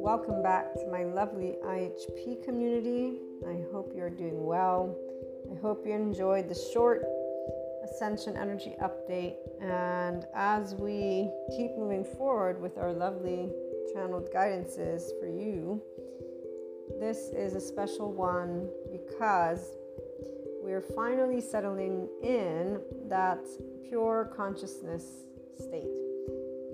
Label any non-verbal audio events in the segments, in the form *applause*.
Welcome back to my lovely IHP community. I hope you're doing well. I hope you enjoyed the short Ascension Energy update. And as we keep moving forward with our lovely channeled guidances for you, this is a special one because we're finally settling in that pure consciousness state.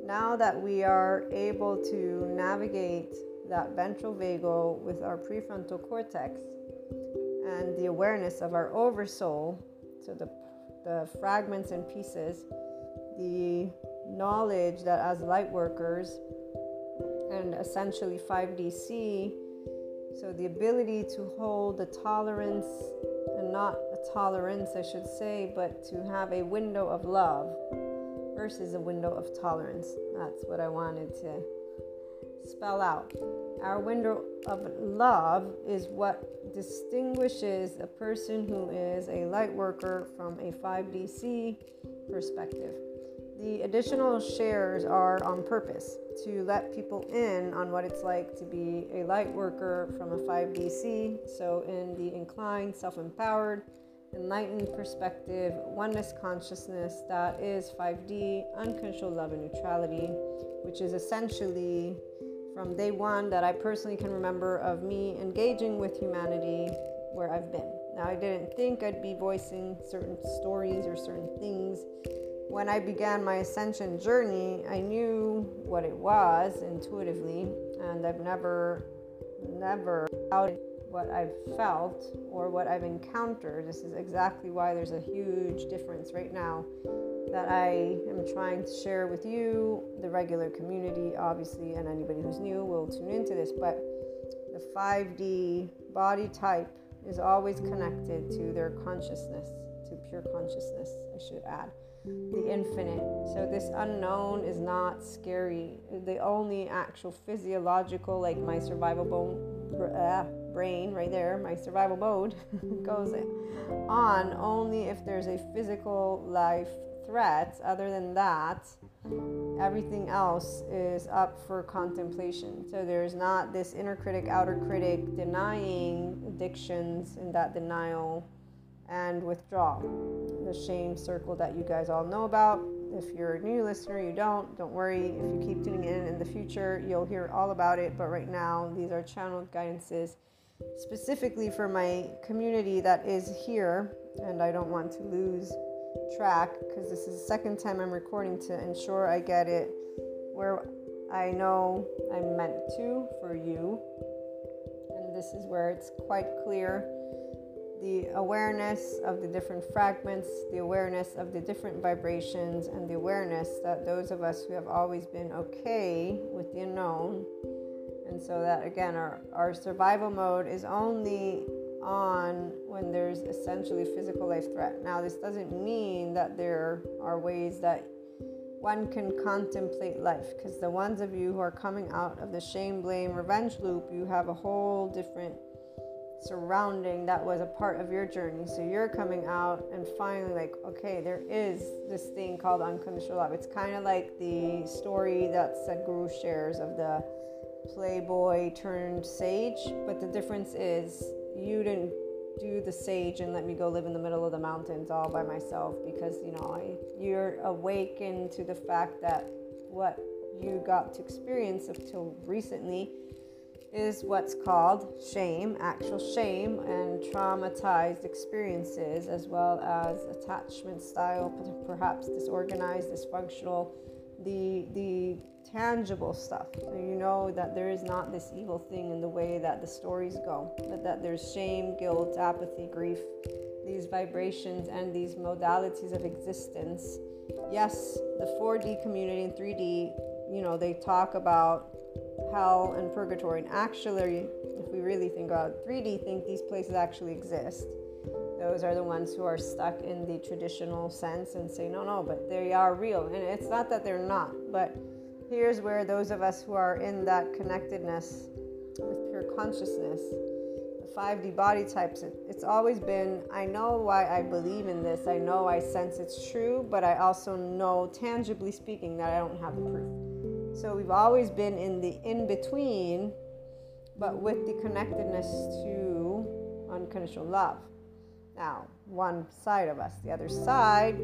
Now that we are able to navigate that ventral vagal with our prefrontal cortex and the awareness of our oversoul, so the, the fragments and pieces, the knowledge that as light workers and essentially 5DC, so the ability to hold the tolerance and not a tolerance, I should say, but to have a window of love versus a window of tolerance. That's what I wanted to spell out. Our window of love is what distinguishes a person who is a light worker from a 5DC perspective. The additional shares are on purpose to let people in on what it's like to be a light worker from a 5DC. So, in the inclined, self empowered, enlightened perspective, oneness consciousness that is 5D, unconditional love and neutrality, which is essentially from day one that I personally can remember of me engaging with humanity where I've been. Now, I didn't think I'd be voicing certain stories or certain things. When I began my ascension journey, I knew what it was intuitively, and I've never, never doubted what I've felt or what I've encountered. This is exactly why there's a huge difference right now that I am trying to share with you, the regular community, obviously, and anybody who's new will tune into this. But the 5D body type is always connected to their consciousness, to pure consciousness, I should add. The infinite. So, this unknown is not scary. The only actual physiological, like my survival bone, brain right there, my survival mode, *laughs* goes on only if there's a physical life threat. Other than that, everything else is up for contemplation. So there's not this inner critic, outer critic denying addictions and that denial and withdrawal. The shame circle that you guys all know about. If you're a new listener, you don't, don't worry. If you keep tuning in in the future, you'll hear all about it. But right now, these are channeled guidances specifically for my community that is here, and I don't want to lose track because this is the second time I'm recording to ensure I get it where I know I'm meant to for you. And this is where it's quite clear the awareness of the different fragments, the awareness of the different vibrations, and the awareness that those of us who have always been okay with the unknown and so that again, our, our survival mode is only on when there's essentially physical life threat. Now, this doesn't mean that there are ways that one can contemplate life because the ones of you who are coming out of the shame, blame, revenge loop, you have a whole different surrounding that was a part of your journey. So you're coming out and finally, like, okay, there is this thing called unconditional love. It's kind of like the story that Sadhguru shares of the playboy turned sage, but the difference is you didn't do the sage and let me go live in the middle of the mountains all by myself because you know I, you're awakened to the fact that what you got to experience up till recently is what's called shame, actual shame, and traumatized experiences, as well as attachment style, perhaps disorganized, dysfunctional, the the tangible stuff. So you know that there is not this evil thing in the way that the stories go, but that there's shame, guilt, apathy, grief, these vibrations and these modalities of existence. Yes, the 4D community and 3D, you know, they talk about hell and purgatory. And actually, if we really think about 3D, think these places actually exist. Those are the ones who are stuck in the traditional sense and say, no, no, but they are real. And it's not that they're not, but Here's where those of us who are in that connectedness with pure consciousness, the 5D body types, it's always been I know why I believe in this. I know I sense it's true, but I also know, tangibly speaking, that I don't have the proof. So we've always been in the in between, but with the connectedness to unconditional love. Now, one side of us, the other side,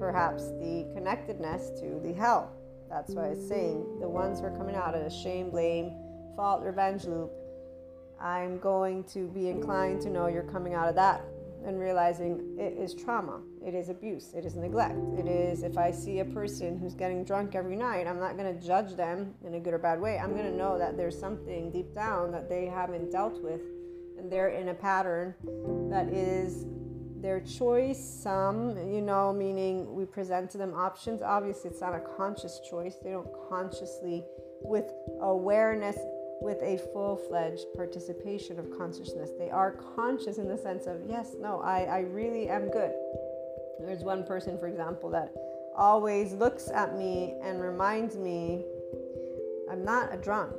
perhaps the connectedness to the hell. That's why it's saying the ones who are coming out of the shame, blame, fault, revenge loop I'm going to be inclined to know you're coming out of that and realizing it is trauma, it is abuse, it is neglect. It is if I see a person who's getting drunk every night, I'm not going to judge them in a good or bad way. I'm going to know that there's something deep down that they haven't dealt with and they're in a pattern that is their choice. Some, you know, meaning we present to them options. Obviously, it's not a conscious choice, they don't consciously, with awareness with a full fledged participation of consciousness. They are conscious in the sense of, yes, no, I, I really am good. There's one person, for example, that always looks at me and reminds me I'm not a drunk.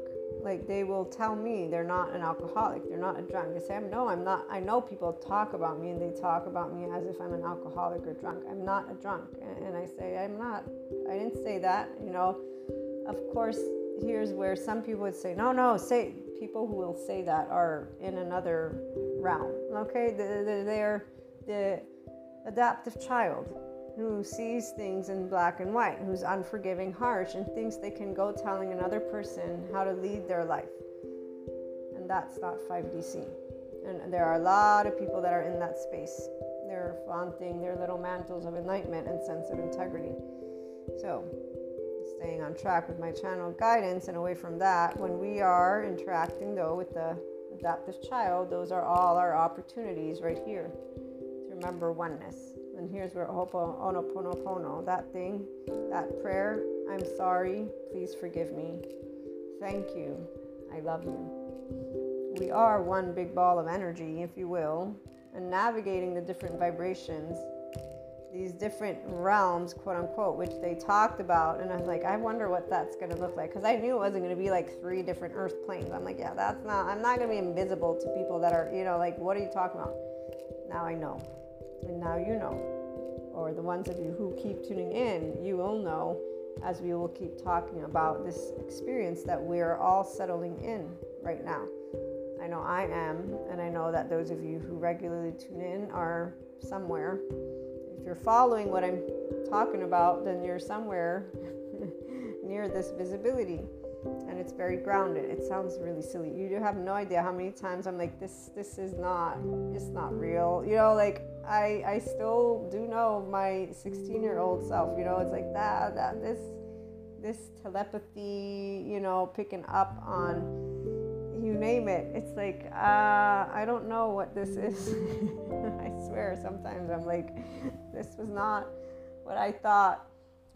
Like they will tell me they're not an alcoholic, they're not a drunk. They say, No, I'm not. I know people talk about me and they talk about me as if I'm an alcoholic or drunk. I'm not a drunk. And I say, I'm not. I didn't say that. You know, of course, here's where some people would say, no, no, say people who will say that are in another realm. Okay, they're the adaptive child who sees things in black and white, who's unforgiving, harsh, and thinks they can go telling another person how to lead their life. And that's not 5DC. And there are a lot of people that are in that space. They're flaunting their little mantles of enlightenment and sense of integrity. So, staying on track with my channel guidance and away from that, when we are interacting though with the adaptive child, those are all our opportunities right here to remember oneness. And here's where Ho'oponopono, that thing, that prayer, I'm sorry, please forgive me. Thank you, I love you. We are one big ball of energy, if you will, and navigating the different vibrations these different realms, quote unquote, which they talked about. And I was like, I wonder what that's going to look like. Because I knew it wasn't going to be like three different earth planes. I'm like, yeah, that's not, I'm not going to be invisible to people that are, you know, like, what are you talking about? Now I know. And now you know. Or the ones of you who keep tuning in, you will know as we will keep talking about this experience that we're all settling in right now. I know I am, and I know that those of you who regularly tune in are somewhere If you're following what I'm talking about, then you're somewhere *laughs* near this visibility. And it's very grounded. It sounds really silly. You have no idea how many times I'm like, this this is not it's not real. You know, like I I still do know my 16 year old self, you know, it's like that that this this telepathy, you know, picking up on you name it. It's like, uh, I don't know what this is. *laughs* I swear, sometimes I'm like, this was not what I thought.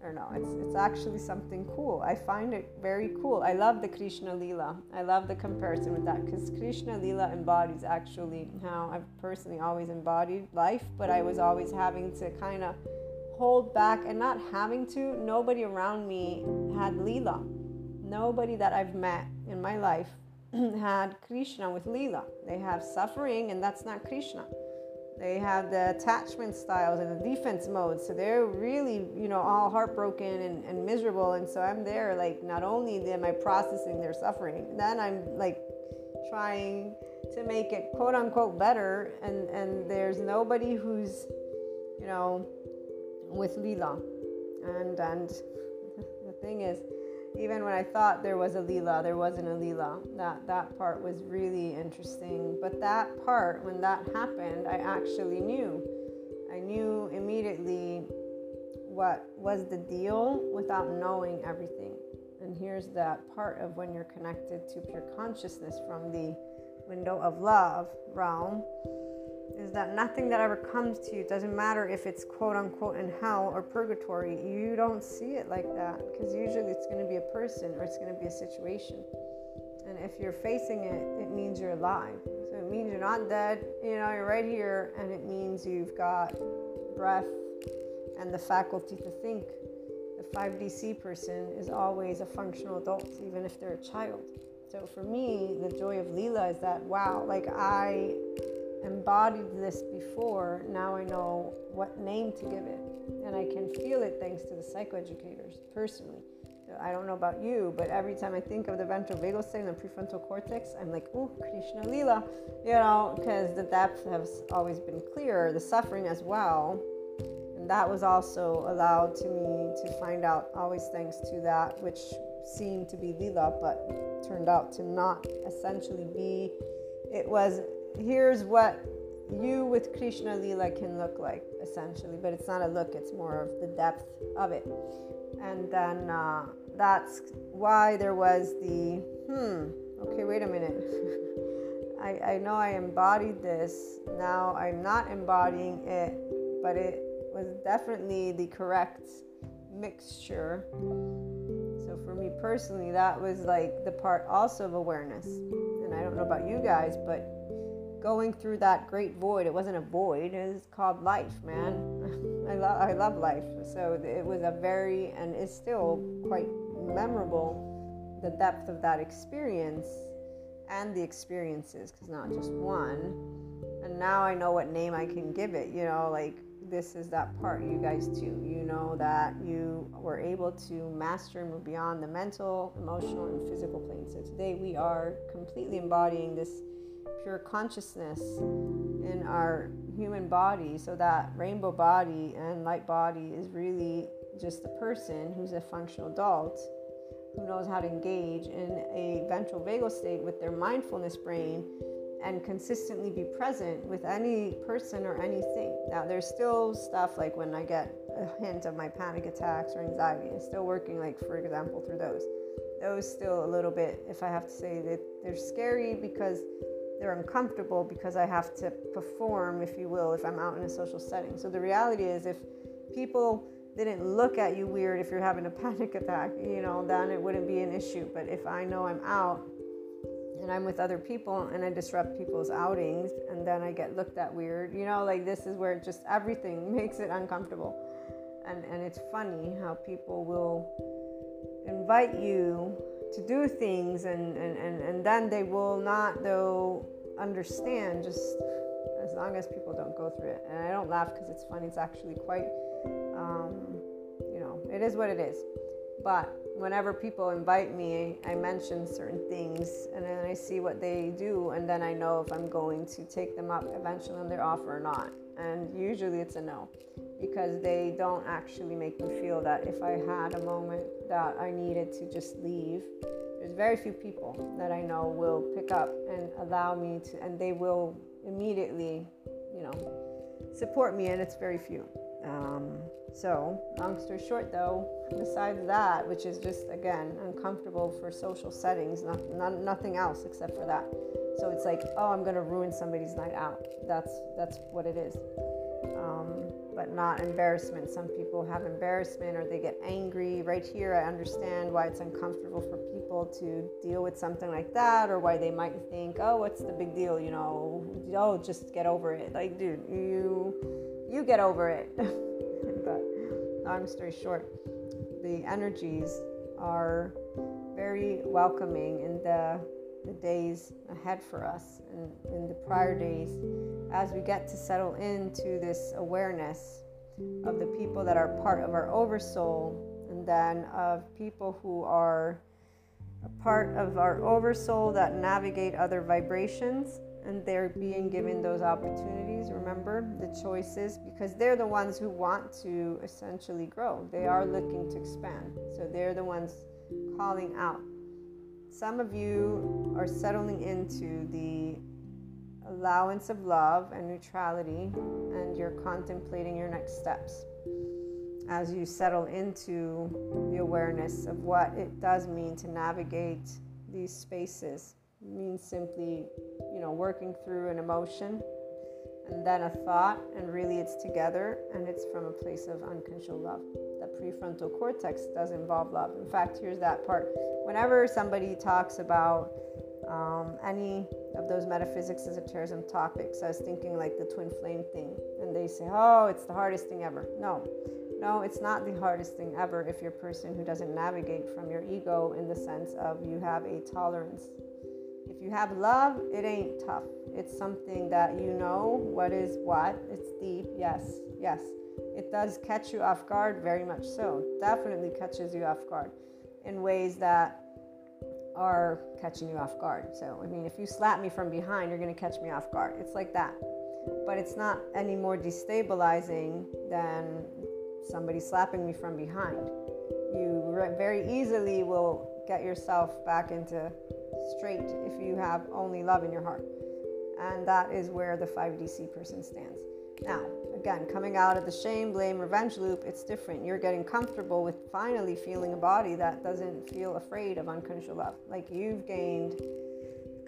Or no, it's it's actually something cool. I find it very cool. I love the Krishna Lila. I love the comparison with that because Krishna Lila embodies actually how I've personally always embodied life, but I was always having to kind of hold back and not having to. Nobody around me had Lila. Nobody that I've met in my life *clears throat* had Krishna with Leela. They have suffering, and that's not Krishna. They have the attachment styles and the defense mode. So they're really, you know, all heartbroken and, and miserable. And so I'm there, like, not only am I processing their suffering, then I'm like trying to make it quote unquote better. And, and there's nobody who's, you know, with Lila. And, and *laughs* the thing is, even when I thought there was a lila, there wasn't a lila. That that part was really interesting. But that part, when that happened, I actually knew. I knew immediately what was the deal without knowing everything. And here's that part of when you're connected to pure consciousness from the window of love realm is that nothing that ever comes to you. Doesn't matter if it's quote unquote in hell or purgatory. You don't see it like that because usually it's going to be a person or it's going to be a situation. And if you're facing it it means you're alive. So it means you're not dead. You know you're right here and it means you've got breath and the faculty to think. The 5dc person is always a functional adult even if they're a child. So for me, the joy of Lila is that wow, like I embodied this before, now I know what name to give it. And I can feel it thanks to the psychoeducators personally. I don't know about you, but every time I think of the ventral vagal and the prefrontal cortex, I'm like, oh, Krishna Lila, you know, because the depth has always been clear, the suffering as well. And that was also allowed to me to find out, always thanks to that, which seemed to be Lila, but turned out to not essentially be. It was, here's what you with Krishna Lila can look like, essentially, but it's not a look, it's more of the depth of it. And then, uh, that's why there was the hmm, okay, wait a minute. *laughs* I, I know I embodied this. Now I'm not embodying it, but it was definitely the correct mixture. So for me personally, that was like the part also of awareness. And I don't know about you guys, but going through that great void, it wasn't a void, it was called life, man. *laughs* I love I love life. So it was a very and it's still quite memorable the depth of that experience and the experiences because not just one. And now I know what name I can give it. You know, like this is that part you guys too. You know that you were able to master and move beyond the mental, emotional, and physical plane. So today we are completely embodying this pure consciousness in our human body so that rainbow body and light body is really just the person who's a functional adult who knows how to engage in a ventral vagal state with their mindfulness brain and consistently be present with any person or anything. Now, there's still stuff like when I get a hint of my panic attacks or anxiety, I'm still working, like, for example, through those. Those still a little bit, if I have to say that they're scary because they're uncomfortable because I have to perform, if you will, if I'm out in a social setting. So the reality is, if people didn't look at you weird if you're having a *laughs* panic attack, you know, then it wouldn't be an issue. But if I know I'm out and I'm with other people and I disrupt people's outings and then I get looked at weird, you know, like this is where just everything *laughs* makes it uncomfortable. And, and it's funny how people will invite you to do things and, and, and, and then they will not though understand just as long as people don't go through it. And i don't laugh because it's funny it's actually quite um, you know it is what it is. But whenever people invite me i mention certain things and then i see what they do and then i know if i'm going to take them up eventually on their offer or not. And usually it's a no because they don't actually make me feel that if I had a moment that I needed to just leave, there's very few people that I know will pick up and allow me to, and they will immediately, you know, support me, and it's very few. Um, so, long story short, though, besides that, which is just again uncomfortable for social settings, not, not nothing else except for that. So it's like, oh, I'm gonna ruin somebody's night out. That's that's what it is. Um, but not embarrassment. Some people have embarrassment or they get angry. Right here, I understand why it's uncomfortable for people to deal with something like that, or why they might think, "Oh, what's the big deal?" You know, oh, just get over it. Like, dude, you you get over it. *laughs* but long story short, the energies are very welcoming in the the days ahead for us and in the prior days as we get to settle into this awareness of the people that are part of our oversoul and then of people who are a part of our oversoul that navigate other vibrations and they're being given those opportunities remember the choices because they're the ones who want to essentially grow. They are looking to expand so they're the ones calling out. Some of you are settling into the allowance of love and neutrality, and you're contemplating your next steps as you settle into the awareness of what it does mean to navigate these spaces. It means simply, you know, working through an emotion and then a thought, and really it's together and it's from a place of unconditional love. The prefrontal cortex does involve love. In fact, here's that part. Whenever somebody talks about um, any of those metaphysics, esotericism topics, I was thinking like the twin flame thing, and they say, oh, it's the hardest thing ever. No. No, it's not the hardest thing ever if you're a person who doesn't navigate from your ego in the sense of you have a tolerance. If you have love, it ain't tough. It's something that you know what is what. It's deep. Yes, yes. It does catch you off guard, very much so. Definitely catches you off guard in ways that are catching you off guard. So, I mean, if you slap me from behind, you're going to catch me off guard. It's like that. But it's not any more destabilizing than somebody slapping me from behind. You very easily will get yourself back into straight if you have only love in your heart. And that is where the 5DC person stands. Now, again, coming out of the shame, blame, revenge loop, it's different. You're getting comfortable with finally feeling a body that doesn't feel afraid of unconditional love. Like you've gained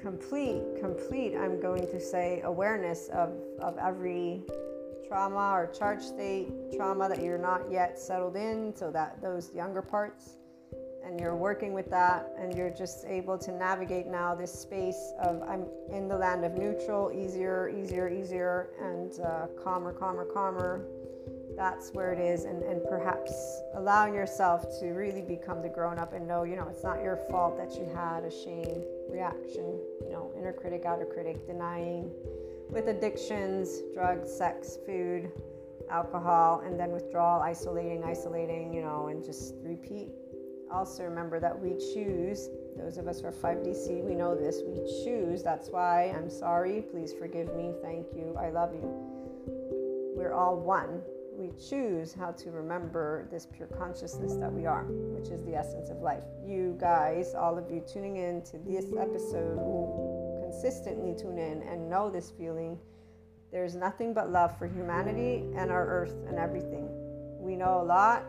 complete, complete, I'm going to say, awareness of, of every trauma or charge state trauma that you're not yet settled in, so that those younger parts and you're working with that and you're just able to navigate now this space of i'm in the land of neutral easier easier easier and uh, calmer calmer calmer. That's where it is and, and perhaps allowing yourself to really become the grown up and know you know it's not your fault that you had a shame reaction you know inner critic outer critic denying with addictions drugs sex food alcohol and then withdrawal isolating isolating you know and just repeat also remember that we choose, those of us who are 5DC, we know this, we choose. That's why I'm sorry, please forgive me, thank you, I love you. We're all one. We choose how to remember this pure consciousness that we are, which is the essence of life. You guys, all of you tuning in to this episode, who consistently tune in and know this feeling. There's nothing but love for humanity and our earth and everything. We know a lot,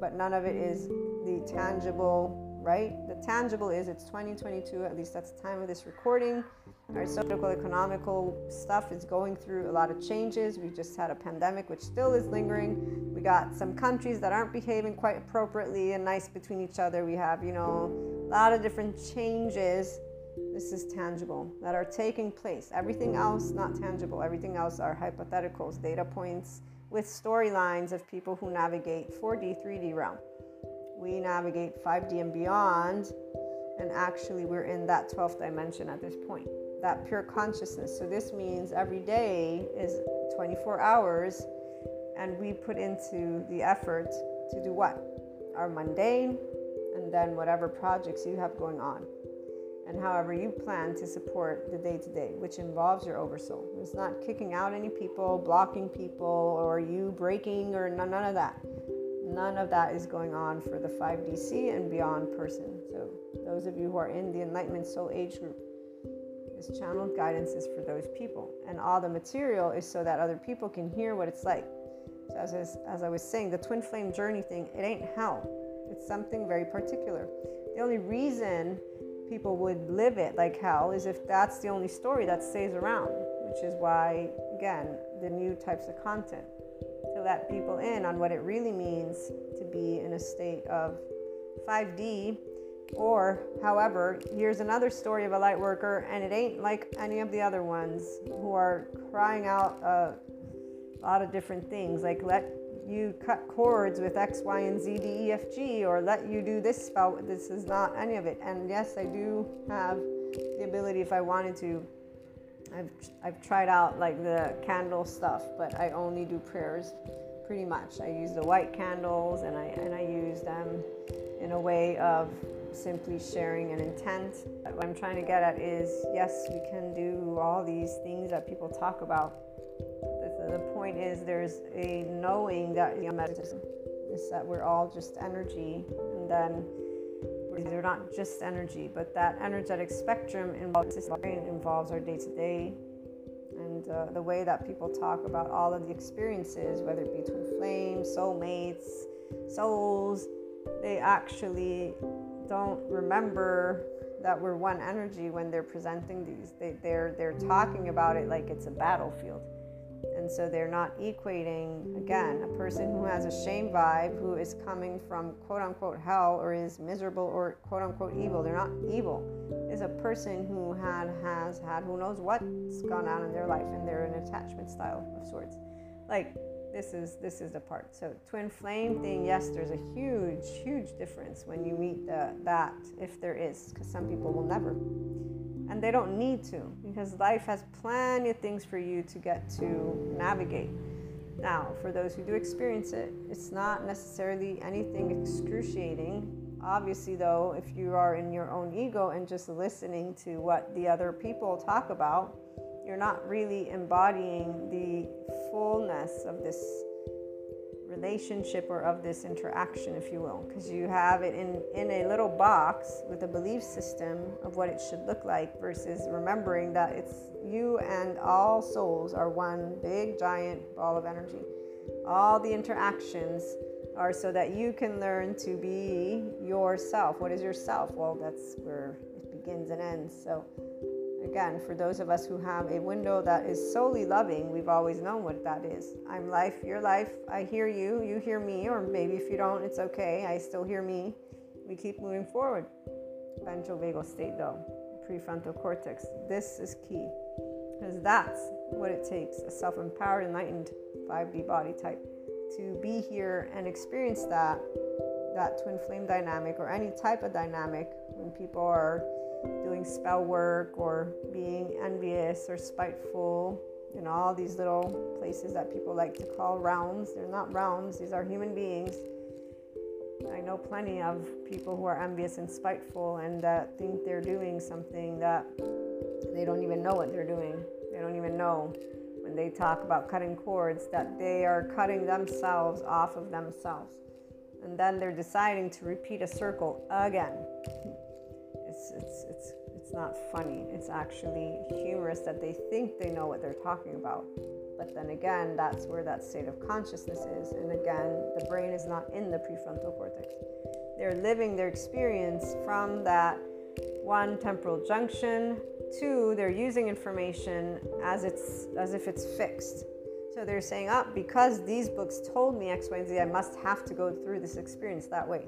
but none of it is the tangible, right? The tangible is it's 2022, at least that's the time of this recording. Our social, economical stuff is going through a lot of changes. We just had a pandemic, which still is lingering. We got some countries that aren't behaving quite appropriately and nice between each other. We have, you know, a lot of different changes. This is tangible that are taking place. Everything else, not tangible. Everything else are hypotheticals, data points with storylines of people who navigate 4D, 3D realm we navigate 5D and beyond, and actually we're in that 12th dimension at this point, that pure consciousness. So this means every day is 24 hours, and we put into the effort to do what? Our mundane, and then whatever projects you have going on. And however you plan to support the day to day, which involves your oversoul. It's not kicking out any people, blocking people, or you breaking, or none, none of that none of that is going on for the 5DC and beyond person. So, those of you who are in the Enlightenment Soul Age group, this channeled guidance is for those people. And all the material is so that other people can hear what it's like. So, as, as I was saying, the twin flame journey thing, it ain't hell. It's something very particular. The only reason people would live it like hell is if that's the only story that stays around, which is why, again, the new types of content let people in on what it really means to be in a state of 5D. Or, however, here's another story of a light worker, and it ain't like any of the other ones who are crying out a lot of different things, like let you cut cords with X, Y, and Z, D, E, F, G, or let you do this spell. This is not any of it. And yes, I do have the ability, if I wanted to, I've, I've tried out like the candle stuff, but I only do prayers pretty much. I use the white candles and I, and I use them in a way of simply sharing an intent. What I'm trying to get at is yes, we can do all these things that people talk about. The, point is, there's a knowing that is that we're all just energy, and then they're not just energy, but that energetic spectrum involves, involves our day to day and uh, the way that people talk about all of the experiences, whether it be twin flames, soulmates, souls, they actually don't remember that we're one energy when they're presenting these. They, they're, they're talking about it like it's a battlefield. And so they're not equating, again, a person who has a shame vibe, who is coming from quote unquote hell or is miserable or quote unquote evil. They're not evil. Is a person who had, has had, who knows what's gone on in their life and they're an attachment style of sorts. Like, this is this is the part. So twin flame thing, yes, there's a huge, huge difference when you meet the, that, if there is, because some people will never. And they don't need to, because life has plenty of things for you to get to navigate. Now, for those who do experience it, it's not necessarily anything excruciating. Obviously, though, if you are in your own ego and just listening to what the other people talk about, you're not really embodying the fullness of this relationship or of this interaction, if you will, because you have it in, in a little box with a belief system of what it should look like versus remembering that it's you and all souls are one big giant ball of energy. All the interactions are so that you can learn to be yourself. What is yourself? Well, that's where it begins and ends. So, again, for those of us who have a window that is solely loving, we've always known what that is. I'm life, your life. I hear you, you hear me, or maybe if you don't, it's okay. I still hear me. We keep moving forward. Ventral vagal state, though, prefrontal cortex. This is key because that's what it takes a self empowered, enlightened 5D body type to be here and experience that that twin flame dynamic or any type of dynamic when people are doing spell work or being envious or spiteful know all these little places that people like to call rounds they're not rounds these are human beings. I know plenty of people who are envious and spiteful and that think they're doing something that they don't even know what they're doing. They don't even know when they talk about cutting cords that they are cutting themselves off of themselves. And then they're deciding to repeat a circle again it's it's it's not funny it's actually humorous that they think they know what they're talking about but then again that's where that state of consciousness is and again the brain is not in the prefrontal cortex they're living their experience from that one temporal junction Two, they're using information as it's as if it's fixed. So they're saying, "Up, oh, because these books told me X, Y, and Z, I must have to go through this experience that way."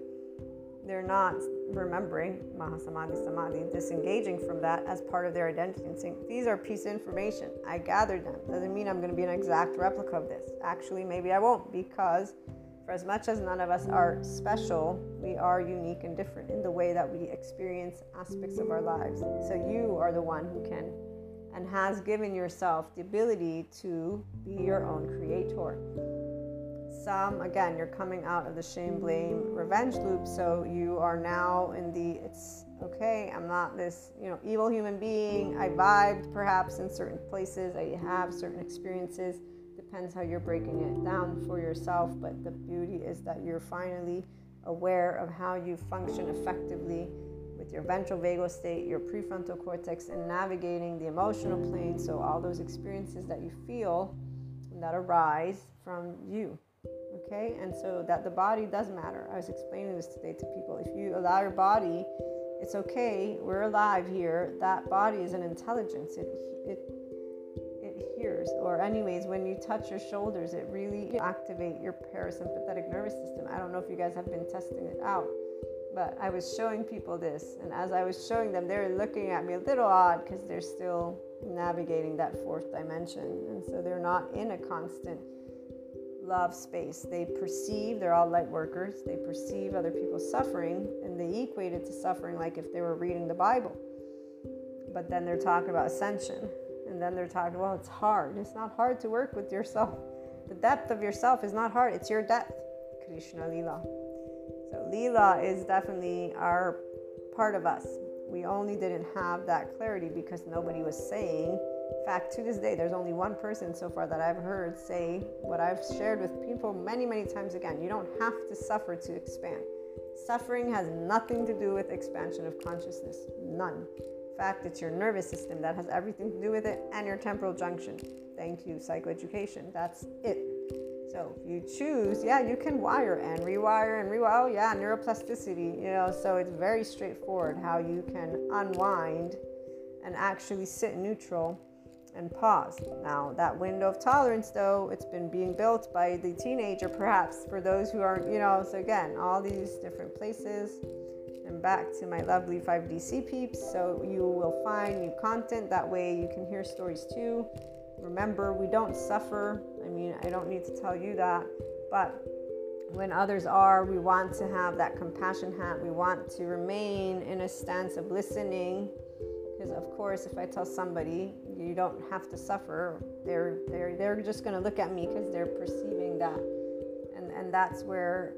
They're not remembering Mahasamadhi Samadhi, disengaging from that as part of their identity and saying, These are piece of information. I gathered them. Doesn't mean I'm going to be an exact replica of this. Actually, maybe I won't because for as much as none of us are special, we are unique and different in the way that we experience aspects of our lives. So you are the one who can and has given yourself the ability to be your own creator. Some, again, you're coming out of the shame, blame, revenge loop. So you are now in the it's okay, I'm not this, you know, evil human being. I vibed perhaps in certain places, I have certain experiences depends how you're breaking it down for yourself. But the beauty is that you're finally aware of how you function effectively with your ventral vagal state, your prefrontal cortex, and navigating the emotional plane. So, all those experiences that you feel that arise from you. Okay, and so that the body does matter. I was explaining this today to people. If you allow your body, it's okay, we're alive here. That body is an intelligence. It, it it hears or anyways when you touch your shoulders it really activate your parasympathetic nervous system i don't know if you guys have been testing it out but i was showing people this and as i was showing them they were looking at me a little odd because they're still navigating that fourth dimension and so they're not in a constant love space they perceive they're all light workers they perceive other people suffering and they equate it to suffering like if they were reading the bible but then they're talking about ascension and then they're talking, well, it's hard. It's not hard to work with yourself. The depth of yourself is not hard, it's your depth. Krishna Lila. So, Lila is definitely our part of us. We only didn't have that clarity because nobody was saying. In fact, to this day, there's only one person so far that I've heard say what I've shared with people many, many times again. You don't have to suffer to expand. Suffering has nothing to do with expansion of consciousness. None In fact, it's your nervous system that has everything to do with it and your temporal junction. Thank you, psychoeducation. That's it. So if you choose, yeah, you can wire and rewire and rewire. Oh, yeah, neuroplasticity, you know, so it's very straightforward how you can unwind and actually sit neutral and pause. Now, that window of tolerance, though, it's been being built by the teenager, perhaps, for those who aren't, you know, so again, all these different places and back to my lovely 5DC peeps. So you will find new content. That way you can hear stories too. Remember, we don't suffer. I mean, I don't need to tell you that, but when others are, we want to have that compassion hat. We want to remain in a stance of listening. Because of course, if I tell somebody you don't have to suffer, they're they're they're just going to look at me because they're perceiving that, and and that's where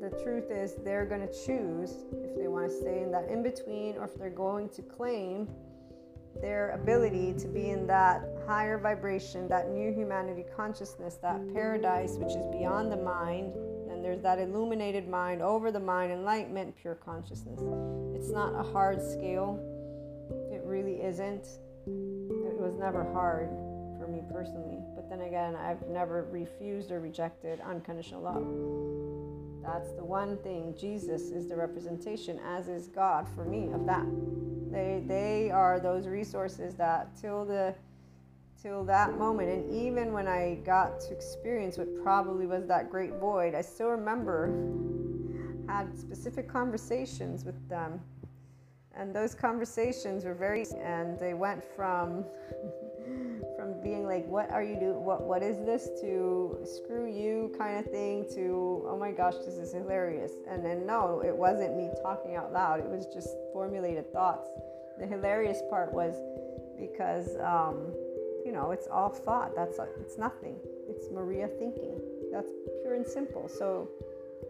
the truth is they're going to choose if they want to stay in that in between or if they're going to claim their ability to be in that higher vibration, that new humanity consciousness, that paradise which is beyond the mind, And there's that illuminated mind over the mind, enlightenment, pure consciousness. It's not a hard scale. Really isn't. It was never hard for me personally. But then again, I've never refused or rejected unconditional love. That's the one thing. Jesus is the representation, as is God for me, of that. They, they are those resources that till the till that moment. And even when I got to experience what probably was that great void, I still remember had specific conversations with them. And those conversations were very and they went from *laughs* from being like what are you doing what what is this to screw you kind of thing to oh my gosh this is hilarious and then no it wasn't me talking out loud it was just formulated thoughts the hilarious part was because um, you know, it's all thought. That's it's nothing. It's Maria thinking. That's pure and simple. So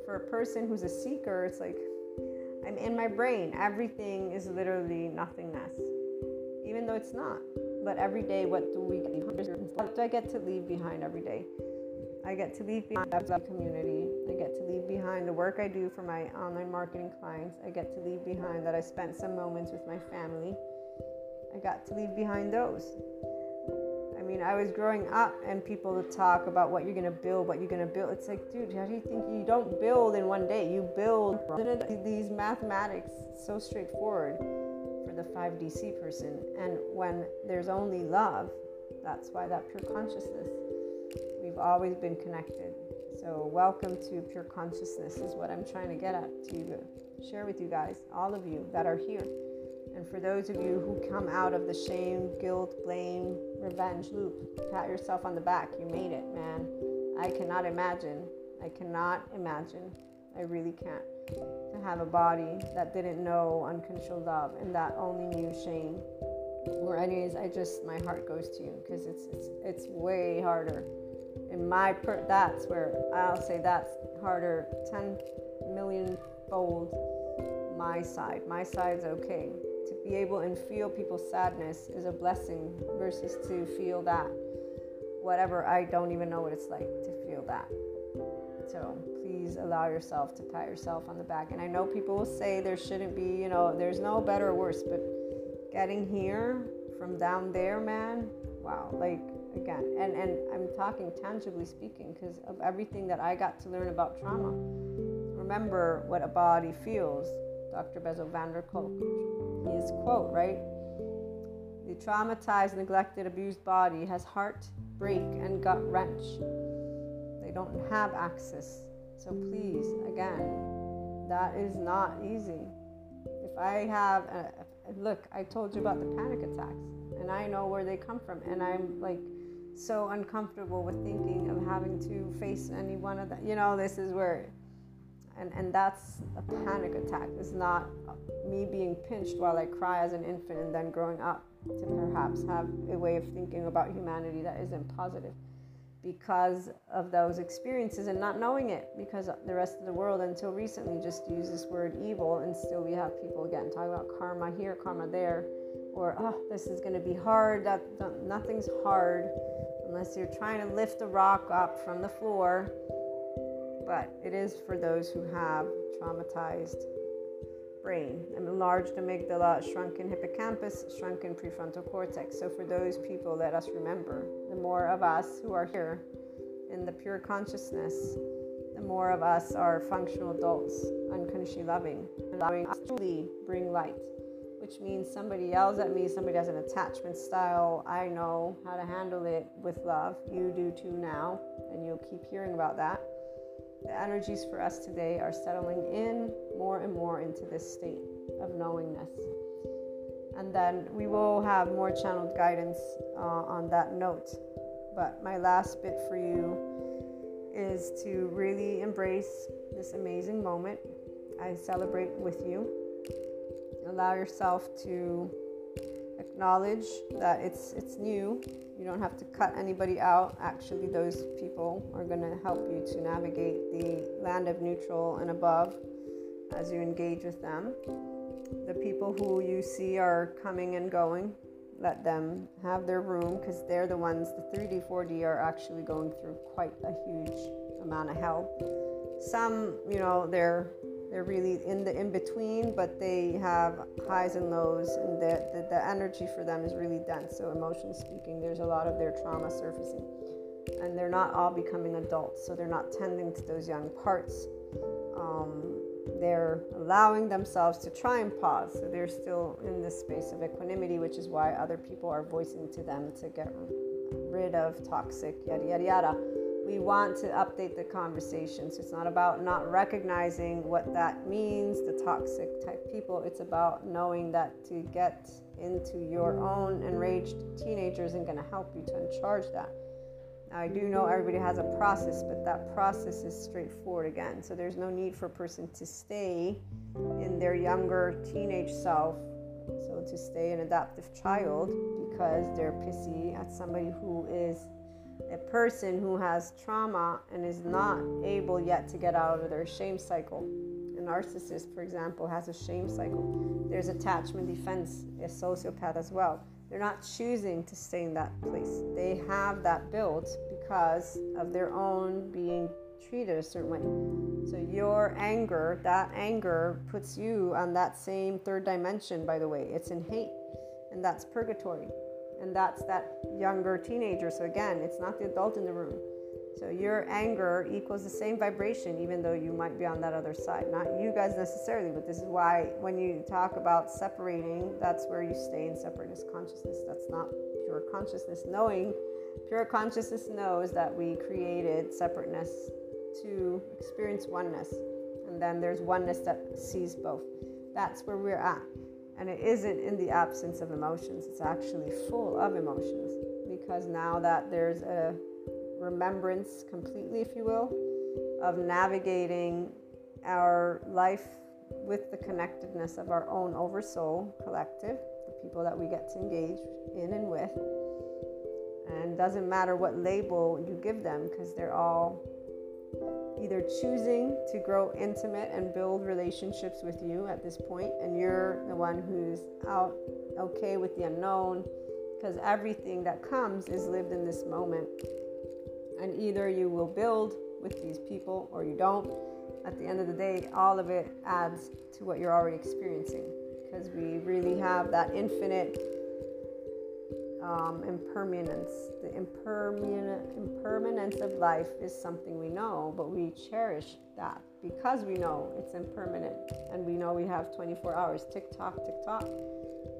for a person who's a seeker, it's like I'm in my brain. Everything is literally nothingness, even though it's not. But every day, what do we? What do I get to leave behind every day? I get to leave behind the community. I get to leave behind the work I do for my online marketing clients. I get to leave behind that I spent some moments with my family. I got to leave behind those mean, I was growing up and people would talk about what you're going to build, what you're going to build. It's like, dude, how do you think you don't build in one day? You build these mathematics so straightforward for the 5DC person. And when there's only love, that's why that pure consciousness, we've always been connected. So, welcome to pure consciousness, is what I'm trying to get at to share with you guys, all of you that are here. And for those of you who come out of the shame, guilt, blame, revenge loop, pat yourself on the back. You made it, man. I cannot imagine. I cannot imagine. I really can't. To have a body that didn't know unconditional love and that only knew shame. Or anyways, I just my heart goes to you because it's it's it's way harder. In my per that's where I'll say that's harder ten million fold my side. My side's okay to be able and feel people's sadness is a blessing versus to feel that whatever I don't even know what it's like to feel that. So please allow yourself to pat yourself on the back. And I know people will say there shouldn't be, you know, there's no better or worse, but getting here from down there, man, wow, like again, and and I'm talking tangibly speaking because of everything that I got to learn about trauma. Remember what a body feels Dr. Bessel van der Kolk. His quote, right? The traumatized, neglected, abused body has heartbreak and gut wrench. They don't have access. So please, again, that is not easy. If I have, a, look, I told you about the panic attacks, and I know where they come from, and I'm like so uncomfortable with thinking of having to face any one of them. You know, this is where and and that's a panic attack. It's not me being pinched while i cry as an infant and then growing up to perhaps have a way of thinking about humanity that isn't positive because of those experiences and not knowing it because the rest of the world until recently just used this word evil and still we have people again talking about karma here karma there or oh this is going to be hard. That nothing's hard unless you're trying to lift a rock up from the floor but it is for those who have traumatized brain, enlarged amygdala, shrunken hippocampus, shrunken prefrontal cortex. So for those people, let us remember the more of us who are here in the pure consciousness, the more of us are functional adults, unconsciously loving, allowing us to truly bring light. Which means somebody yells at me, somebody has an attachment style. I know how to handle it with love. You do too now, and you'll keep hearing about that the energies for us today are settling in more and more into this state of knowingness. And then we will have more channeled guidance uh, on that note. But my last bit for you is to really embrace this amazing moment. I celebrate with you. Allow yourself to acknowledge that it's it's new. You don't have to cut anybody out. Actually, those people are going to help you to navigate the land of neutral and above as you engage with them. The people who you see are coming and going, let them have their room because they're the ones, the 3D, 4D are actually going through quite a huge amount of hell. Some, you know, they're they're really in the in between, but they have highs and lows, and the, the, the energy for them is really dense. So, emotionally speaking, there's a lot of their trauma surfacing, and they're not all becoming adults, so they're not tending to those young parts. Um, they're allowing themselves to try and pause. So they're still in this space of equanimity, which is why other people are voicing to them to get rid of toxic, yada, yada, yada. We want to update the conversation. So it's not about not recognizing what that means, the toxic type people. It's about knowing that to get into your own enraged teenager isn't going to help you to uncharge that. Now, I do know everybody has a process, but that process is straightforward again. So there's no need for a person to stay in their younger teenage self, so to stay an adaptive child because they're pissy at somebody who is a person who has trauma and is not able yet to get out of their shame cycle. A narcissist, for example, has a shame cycle. There's attachment defense, a sociopath as well they're not choosing to stay in that place. They have that built because of their own being treated a certain way. So your anger, that anger puts you on that same third dimension, by the way. It's in hate, and that's purgatory. And that's that younger teenager. So again, it's not the adult in the room. So your anger equals the same vibration, even though you might be on that other side. Not you guys necessarily, but this is why when you talk about separating, that's where you stay in separateness consciousness. That's not pure consciousness. Knowing, pure consciousness knows that we created separateness to experience oneness. And then there's oneness that sees both. That's where we're at. And it isn't in the absence of emotions, it's actually full of emotions. Because now that there's a remembrance completely, if you will, of navigating our life with the connectedness of our own oversoul collective, the people that we get to engage in and with. And doesn't matter what label you give them because they're all either choosing to grow intimate and build relationships with you at this point, and you're the one who's out okay with the unknown because everything that comes is lived in this moment and either you will build with these people or you don't. At the end of the day, all of it adds to what you're already experiencing because we really have that infinite um, impermanence. The impermanence of life is something we know, but we cherish that because we know it's impermanent and we know we have 24 hours. Tick tock, tick tock.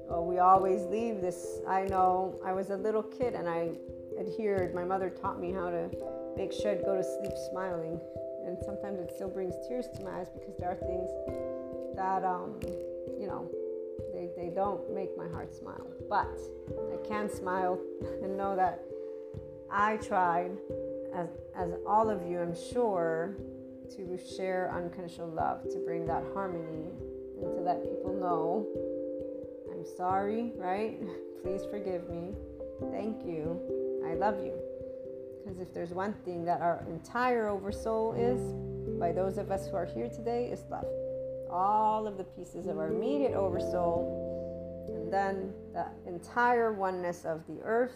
We always leave this. I know I was a little kid and I adhered, my mother taught me how to make sure I'd go to sleep smiling. And sometimes it still brings tears to my eyes because there are things that, um, you know, they, don't make my heart smile. But I can smile *laughs* and know that I tried, as, as all of you, I'm sure, to share unconditional love, to bring that harmony, and to let people know I'm sorry, right? *laughs* Please forgive me. Thank you. I love you. Because if there's one thing that our entire oversoul is, by those of us who are here today, is love. All of the pieces of our immediate oversoul, and then the entire oneness of the earth,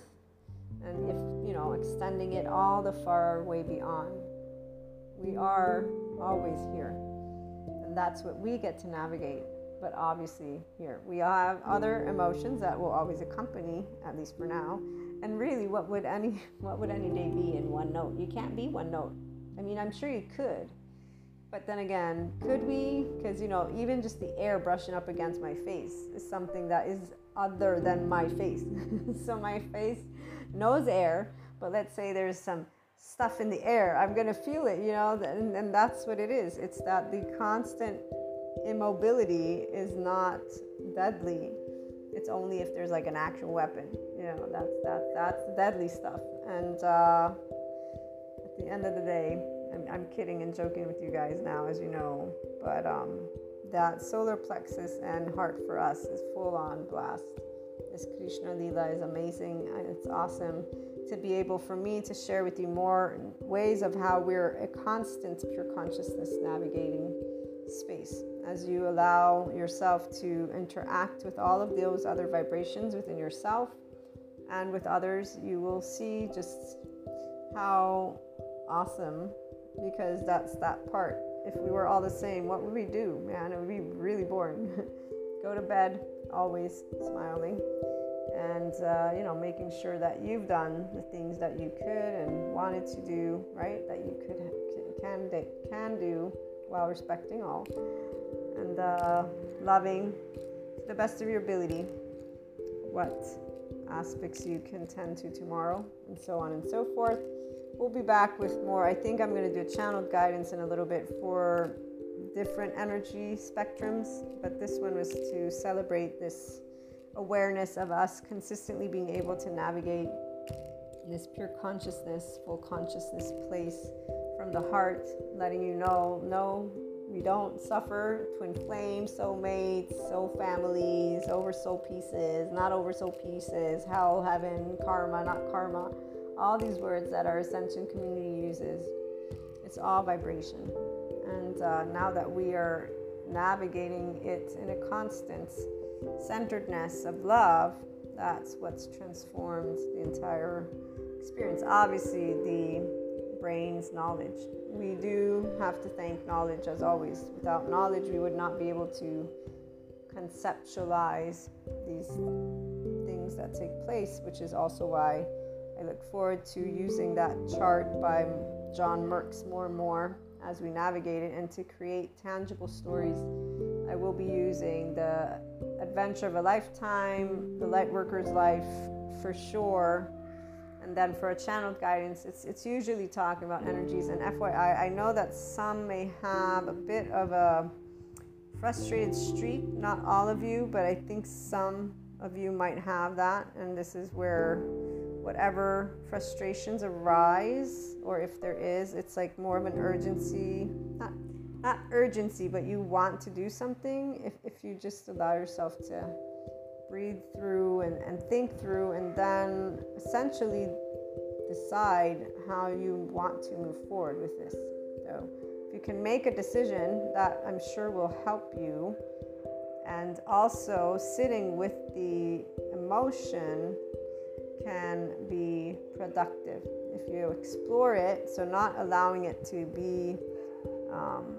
and if, you know, extending it all the far way beyond. We are always here. And that's what we get to navigate. But obviously, here we have other emotions that will always accompany, at least for now, and really, what would any *laughs* what would any day be in one note? You can't be one note. I mean, I'm sure you could, but then again, could we? Because you know, even just the air brushing up against my face is something that is other than my face. *laughs* so my face knows air, but let's say there's some stuff in the air, I'm gonna feel it, you know, and, and that's what it is. It's that the constant immobility is not deadly It's only if there's like an actual weapon. You know, that's that that's deadly stuff. And uh, at the end of the day, I'm, I'm kidding and joking with you guys now, as you know, but um, that solar plexus and heart for us is full on blast. This Krishna Lila is amazing and it's awesome to be able for me to share with you more ways of how we're a constant pure consciousness navigating space as you allow yourself to interact with all of those other vibrations within yourself and with others you will see just how awesome because that's that part. If we were all the same what would we do man? It would be really boring. *laughs* Go to bed always smiling and uh, you know making sure that you've done the things that you could and wanted to do right? That you could can can do while respecting all and uh, loving to the best of your ability. What aspects you can tend to tomorrow and so on and so forth we'll be back with more i think i'm going to do a channeled guidance in a little bit for different energy spectrums but this one was to celebrate this awareness of us consistently being able to navigate this pure consciousness, full consciousness place from the heart, letting you know, no, we don't suffer twin flames, soulmates, soul families, over soul pieces, not over soul pieces, hell, heaven, karma, not karma. All these words that our ascension community uses, it's all vibration. And uh, now that we are navigating it in a constant centeredness of love, that's what's transformed the entire experience. Obviously, the brain's knowledge. We do have to thank knowledge as always. Without knowledge, we would not be able to conceptualize these things that take place, which is also why I look forward to using that chart by John Merks more and more as we navigate it and to create tangible stories. I will be using the adventure of a lifetime, the light worker's life for sure. And then for a channeled guidance, it's, it's usually talking about energies. And FYI, I know that some may have a bit of a frustrated streak, not all of you, but I think some of you might have that. And this is where whatever frustrations arise, or if there is, it's like more of an urgency, not, not urgency, but you want to do something. If, if you just allow yourself to breathe through and, and think through, and then essentially decide how you want to move forward with this. So, if you can make a decision that I'm sure will help you, and also sitting with the emotion can be productive if you explore it. So, not allowing it to be um,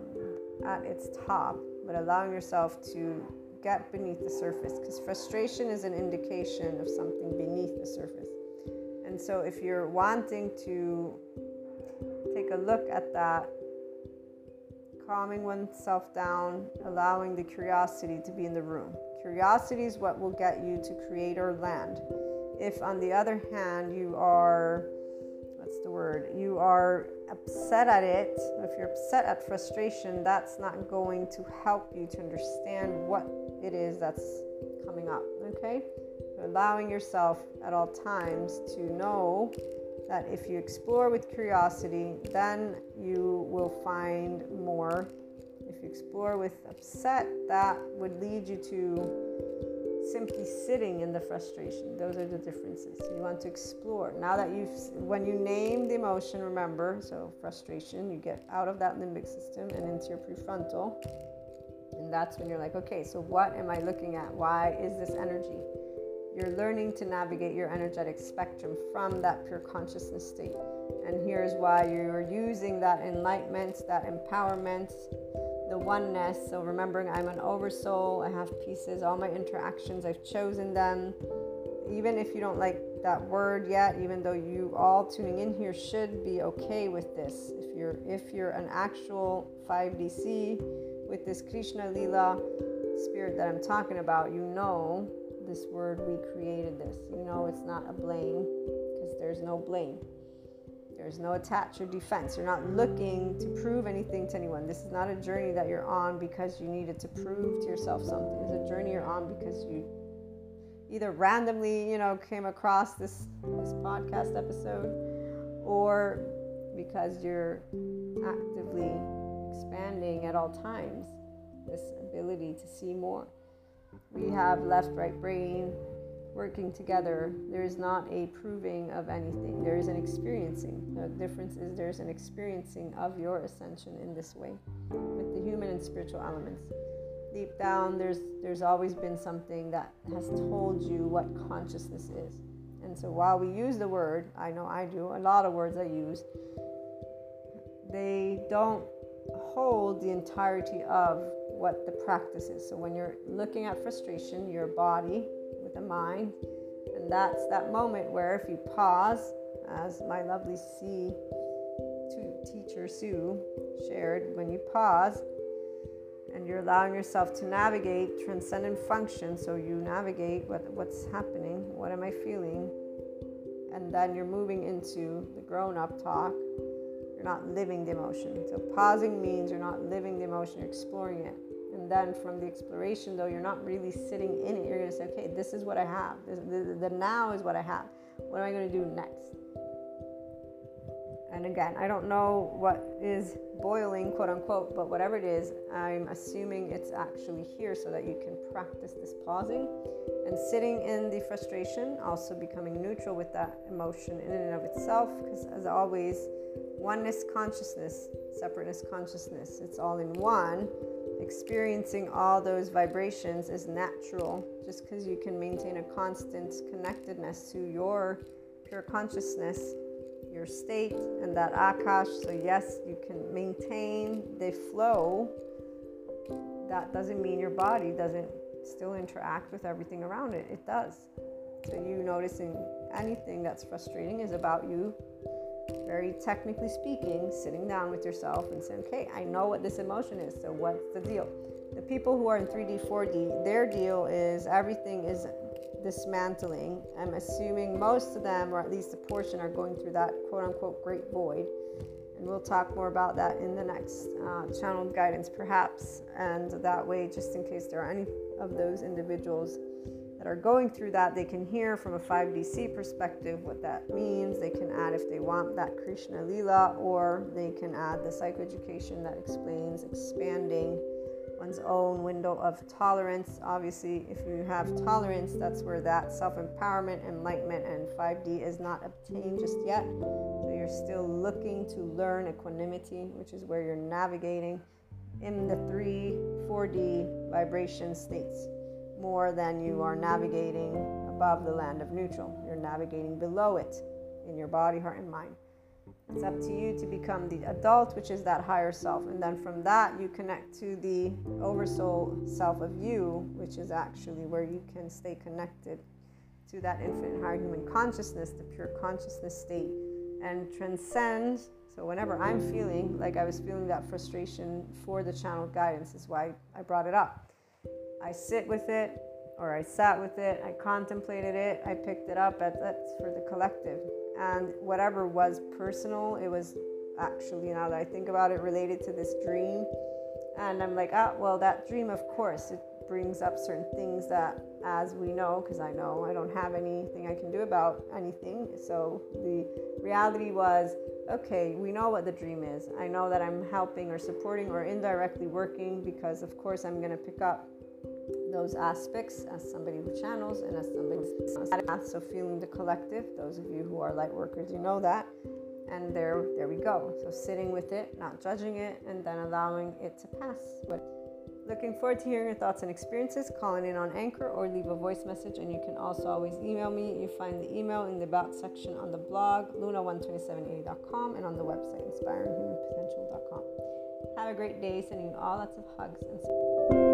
at its top, but allowing yourself to get beneath the surface because frustration is an indication of something beneath the surface. And so, if you're wanting to take a look at that, calming oneself down, allowing the curiosity to be in the room. Curiosity is what will get you to create or land. If, on the other hand, you are, what's the word, you are upset at it, if you're upset at frustration, that's not going to help you to understand what it is that's coming up, okay? allowing yourself at all times to know that if you explore with curiosity, then you will find more. If you explore with upset, that would lead you to simply sitting in the frustration. Those are the differences. You want to explore. Now that you've, when you name the emotion, remember, so frustration, you get out of that limbic system and into your prefrontal. And that's when you're like, okay, so what am I looking at? Why is this energy? You're learning to navigate your energetic spectrum from that pure consciousness state. And here's why you're using that enlightenment, that empowerment, the oneness. So remembering I'm an oversoul, I have pieces, all my interactions, I've chosen them. Even if you don't like that word yet, even though you all tuning in here should be okay with this. If you're if you're an actual 5DC with this Krishna Lila spirit that I'm talking about, you know this word we created this. You know it's not a blame because there's no blame. There's no attach or defense. You're not looking to prove anything to anyone. This is not a journey that you're on because you needed to prove to yourself something. It's a journey you're on because you either randomly, you know, came across this this podcast episode or because you're actively expanding at all times this ability to see more. We have left right brain working together. There is not a proving of anything. There is an experiencing. The difference is there's an experiencing of your ascension in this way with the human and spiritual elements deep down there's there's always been something that has told you what consciousness is and so while we use the word i know i do a lot of words i use they don't hold the entirety of what the practice is so when you're looking at frustration your body the mind. And that's that moment where if you pause as my lovely C teacher Sue shared when you pause and you're allowing yourself to navigate transcendent function so you navigate what, what's happening what am i feeling? And then you're moving into the grown-up talk. You're not living the emotion. So pausing means you're not living the emotion you're exploring it and from the exploration though you're not really sitting in it you're going to say okay this is what i have this, the, the now is what i have what am i going to do next and again, I don't know what is boiling, quote unquote, but whatever it is, I'm assuming it's actually here so that you can practice this pausing and sitting in the frustration, also becoming neutral with that emotion in and of itself. Because as always, oneness consciousness, separateness consciousness, it's all in one. Experiencing all those vibrations is natural just because you can maintain a constant connectedness to your pure consciousness your state and that akash. So, yes, you can maintain the flow. That doesn't mean your body doesn't still interact with everything around it. It does. So, you noticing anything that's frustrating is about you, very technically speaking, sitting down with yourself and saying, okay, I know what this emotion is. So, what's the deal? The people who are in 3D, 4D, their deal is everything is dismantling. I'm assuming most of them, or at least a portion, are going through that quote unquote great void. And we'll talk more about that in the next uh, channeled guidance, perhaps. And that way, just in case there are any of those individuals that are going through that, they can hear from a 5DC perspective what that means. They can add, if they want, that Krishna Lila, or they can add the psychoeducation that explains expanding one's own window of tolerance. Obviously, if you have tolerance, that's where that self empowerment, enlightenment, and 5D is not obtained just yet. So you're still looking to learn equanimity, which is where you're navigating in the 3, 4D vibration states more than you are navigating above the land of neutral. You're navigating below it in your body, heart, and mind. It's up to you to become the adult, which is that higher self. And then from that, you connect to the oversoul self of you, which is actually where you can stay connected to that infinite higher human consciousness, the pure consciousness state, and transcend. So, whenever I'm feeling like I was feeling that frustration for the channel guidance, is why I brought it up. I sit with it, or I sat with it, I contemplated it, I picked it up. That's for the collective and whatever was personal, it was actually, now that I think about it, related to this dream. And I'm like, ah, well, that dream, of course, it brings up certain things that, as we know, because I know I don't have anything I can do about anything. So the reality was, okay, we know what the dream is. I know that I'm helping or supporting or indirectly working because, of course, I'm going to pick up those aspects as somebody who channels and as somebody so feeling the collective those of you who are light workers you know that. And there there we go. So sitting with it not judging it and then allowing it to pass. But looking forward to hearing your thoughts and experiences. Calling in on anchor or leave a voice message. And you can also always email me. You find the email in the about section on the blog luna12780.com and on the website inspiringhumanpotential.com have a great day. Sending you all lots of hugs and